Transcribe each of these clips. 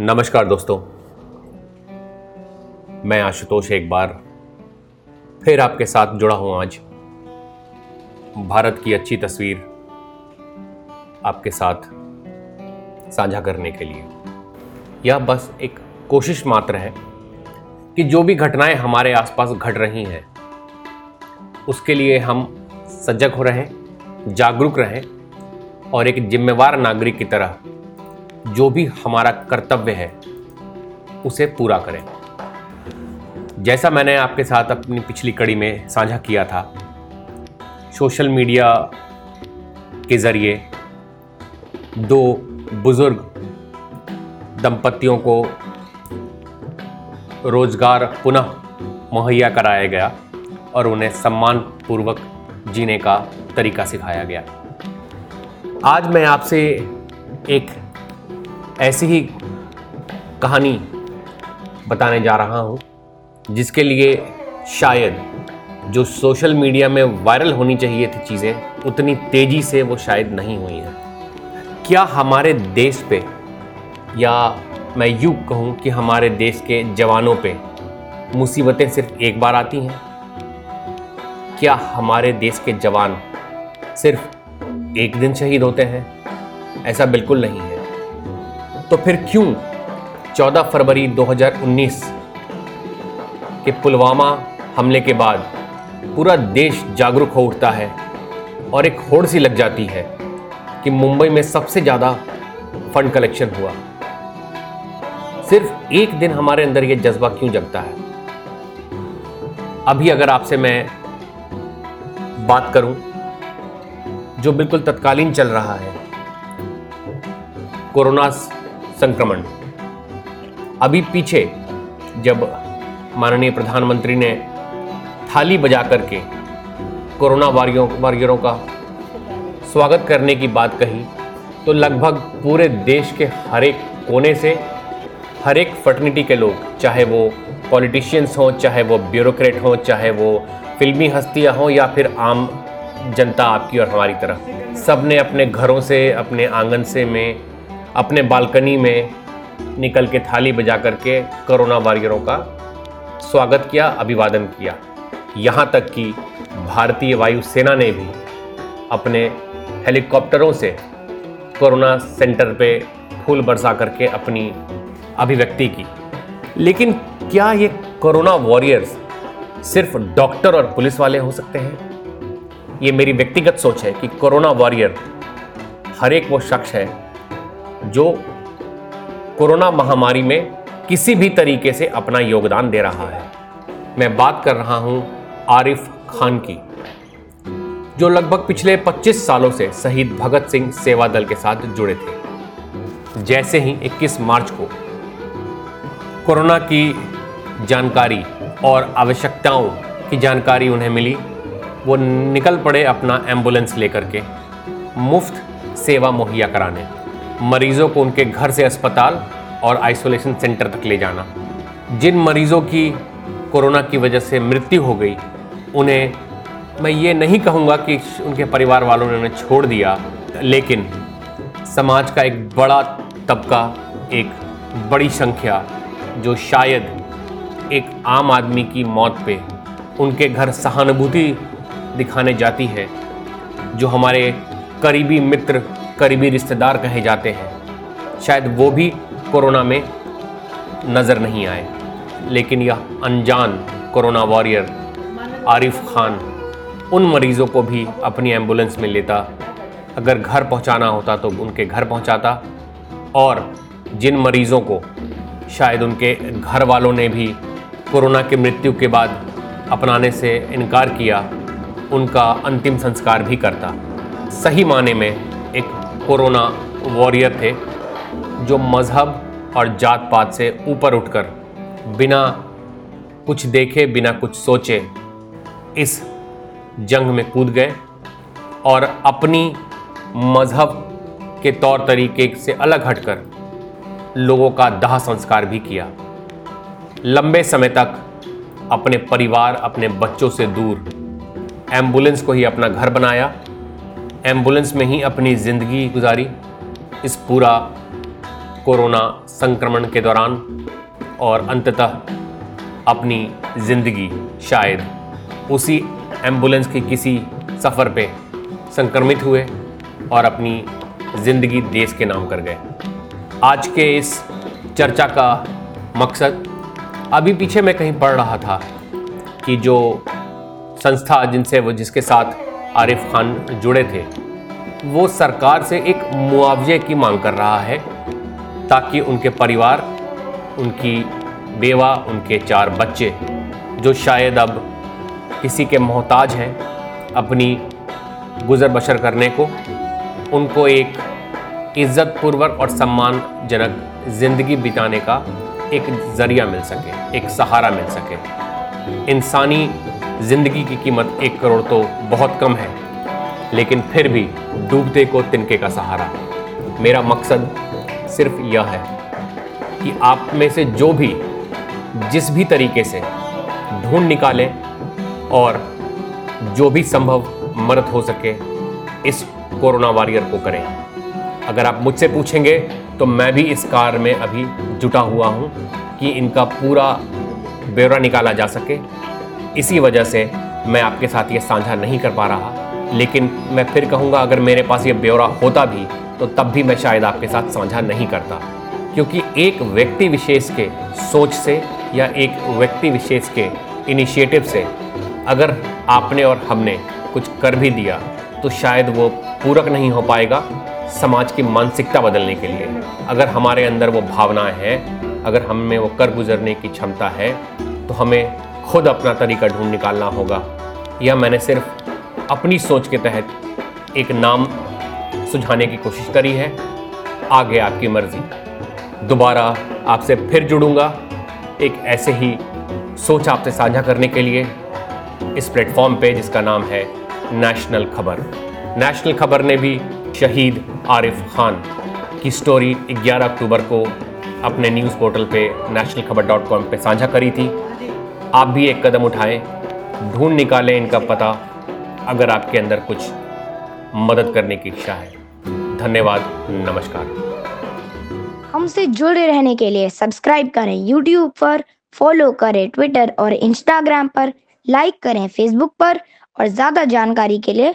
नमस्कार दोस्तों। मैं आशुतोष एक बार फिर आपके साथ जुड़ा हूँ आज। भारत की अच्छी तस्वीर आपके साथ साझा करने के लिए। यह बस एक कोशिश मात्र है कि जो भी घटनाएँ हमारे आसपास घट रही हैं, उसके लिए हम सजग हो रहें, जागरूक रहें और एक जिम्मेवार नागरिक की तरह जो भी हमारा कर्तव्य है, उसे पूरा करें। जैसा मैंने आपके साथ अपनी पिछली कड़ी में साझा किया था, सोशल मीडिया के ज़रिए दो बुज़ुर्ग दंपतियों को रोज़गार पुनः मुहैया कराया गया और उन्हें सम्मान पूर्वक जीने का तरीका सिखाया गया। आज मैं आपसे एक ऐसी ही कहानी बताने जा रहा हूँ, जिसके लिए शायद जो सोशल मीडिया में वायरल होनी चाहिए थी चीज़ें, उतनी तेज़ी से वो शायद नहीं हुई हैं। क्या हमारे देश पे, या मैं यूँ कहूँ कि हमारे देश के जवानों पे मुसीबतें सिर्फ़ एक बार आती हैं? क्या हमारे देश के जवान सिर्फ़ एक दिन शहीद होते हैं? ऐसा बिल्कुल नहीं है। तो फिर क्यों 14 फरवरी 2019 के पुलवामा हमले के बाद पूरा देश जागरूक हो उठता है और एक होड़ सी लग जाती है कि मुंबई में सबसे ज़्यादा फंड कलेक्शन हुआ। सिर्फ़ एक दिन हमारे अंदर ये जज्बा क्यों जगता है? अभी अगर आपसे मैं बात करूँ, जो बिल्कुल तत्कालीन चल रहा है, कोरोना संक्रमण। अभी पीछे जब माननीय प्रधानमंत्री ने थाली बजा करके कोरोना वारियों, वॉरियरों का स्वागत करने की बात कही तो लगभग पूरे देश के हर एक कोने से हर एक फर्टनिटी के लोग, चाहे वो पॉलिटिशियंस हों, चाहे वो ब्यूरोक्रेट हों, चाहे वो फिल्मी हस्तियाँ हों या फिर आम जनता आपकी और हमारी तरह सबने अपने घरों से, अपने आँगन से में अपने बालकनी में निकल के थाली बजा करके कोरोना वॉरियरों का स्वागत किया, अभिवादन किया। यहाँ तक कि भारतीय वायुसेना ने भी अपने हेलीकॉप्टरों से कोरोना सेंटर पे फूल बरसा करके अपनी अभिव्यक्ति की। लेकिन क्या ये कोरोना वॉरियर्स सिर्फ़ डॉक्टर और पुलिस वाले हो सकते हैं? ये मेरी व्यक्तिगत सोच है कि कोरोना वॉरियर हर एक वो शख्स है जो कोरोना महामारी में किसी भी तरीके से अपना योगदान दे रहा है। मैं बात कर रहा हूँ आरिफ खान की, जो लगभग पिछले 25 सालों से शहीद भगत सिंह सेवा दल के साथ जुड़े थे। जैसे ही 21 मार्च को कोरोना की जानकारी और आवश्यकताओं की जानकारी उन्हें मिली, वो निकल पड़े अपना एंबुलेंस लेकर के मुफ़्त सेवा मुहैया कराने। मरीजों को उनके घर से अस्पताल और आइसोलेशन सेंटर तक ले जाना। जिन मरीजों की कोरोना की वजह से मृत्यु हो गई, उन्हें मैं ये नहीं कहूँगा कि उनके परिवार वालों ने उन्हें छोड़ दिया, लेकिन समाज का एक बड़ा तबका, एक बड़ी संख्या जो शायद एक आम आदमी की मौत पे उनके घर सहानुभूति दिखाने जाती है, जो हमारे करीबी मित्र करीबी रिश्तेदार कहे जाते हैं। शायद वो भी कोरोना में नज़र नहीं आए। लेकिन यह अनजान कोरोना वॉरियर आरिफ खान उन मरीज़ों को भी अपनी एंबुलेंस में लेता। अगर घर पहुंचाना होता तो उनके घर पहुंचाता। और जिन मरीज़ों को शायद उनके घर वालों ने भी कोरोना की मृत्यु के बाद अपनाने से इनकार किया, उनका अंतिम संस्कार भी करता। सही माने में कोरोना वॉरियर थे, जो मज़हब और जात पात से ऊपर उठकर बिना कुछ देखे, बिना कुछ सोचे, इस जंग में कूद गए और अपनी मज़हब के तौर तरीके से अलग हटकर लोगों का दाह संस्कार भी किया। लंबे समय तक अपने परिवार, अपने बच्चों से दूर, एंबुलेंस को ही अपना घर बनाया एंबुलेंस में ही अपनी ज़िंदगी गुजारी इस पूरा कोरोना संक्रमण के दौरान और अंततः अपनी ज़िंदगी शायद उसी एंबुलेंस के किसी सफ़र पे संक्रमित हुए और अपनी ज़िंदगी देश के नाम कर गए। आज के इस चर्चा का मकसद, अभी पीछे मैं कहीं पढ़ रहा था कि जो संस्था जिनसे वो जिसके साथ आरिफ खान जुड़े थे। वो सरकार से एक मुआवजे की मांग कर रहा है ताकि उनके परिवार, उनकी बेवा, उनके चार बच्चे, जो शायद अब किसी के मोहताज हैं, अपनी गुज़र बसर करने को, उनको एक इज़्ज़तपूर्वक और सम्मानजनक ज़िंदगी बिताने का एक ज़रिया मिल सके, एक सहारा मिल सके। इंसानी ज़िंदगी की कीमत एक करोड़ तो बहुत कम है, लेकिन फिर भी डूबते को तिनके का सहारा। मेरा मकसद सिर्फ़ यह है कि आप में से जो भी, जिस भी तरीके से ढूंढ निकालें और जो भी संभव मदद हो सके, इस कोरोना वॉरियर को करें। अगर आप मुझसे पूछेंगे तो मैं भी इस कार में अभी जुटा हुआ हूँ कि इनका पूरा ब्यौरा निकाला जा सके। इसी वजह से मैं आपके साथ ये साझा नहीं कर पा रहा। लेकिन मैं फिर कहूँगा, अगर मेरे पास ये ब्यौरा होता भी तो तब भी मैं शायद आपके साथ साझा नहीं करता। क्योंकि एक व्यक्ति विशेष के सोच से या एक व्यक्ति विशेष के इनिशिएटिव से अगर आपने और हमने कुछ कर भी दिया तो शायद वो पूरक नहीं हो पाएगा समाज की मानसिकता बदलने के लिए। अगर हमारे अंदर वो भावनाएँ हैं, अगर हम में वो कर गुजरने की क्षमता है तो हमें खुद अपना तरीका ढूंढ निकालना होगा। या मैंने सिर्फ़ अपनी सोच के तहत एक नाम सुझाने की कोशिश करी है। आगे आपकी मर्ज़ी। दोबारा आपसे फिर जुड़ूँगा एक ऐसे ही सोच आपसे साझा करने के लिए इस प्लेटफॉर्म पे जिसका नाम है नेशनल खबर। नेशनल खबर ने भी शहीद आरिफ खान की स्टोरी 11 अक्टूबर को अपने न्यूज़ पोर्टल पे नेशनल खबर डॉट कॉम पर साझा करी थी। आप भी एक कदम उठाएँ, ढूंढ निकालें इनका पता, अगर आपके अंदर कुछ मदद करने की इच्छा है। धन्यवाद, नमस्कार। हमसे जुड़े रहने के लिए सब्सक्राइब करें यूट्यूब पर फॉलो करें ट्विटर और इंस्टाग्राम पर लाइक करें फेसबुक पर और ज़्यादा जानकारी के लिए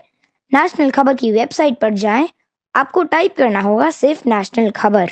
नेशनल खबर की वेबसाइट पर जाएँ। आपको टाइप करना होगा सिर्फ़ नेशनल खबर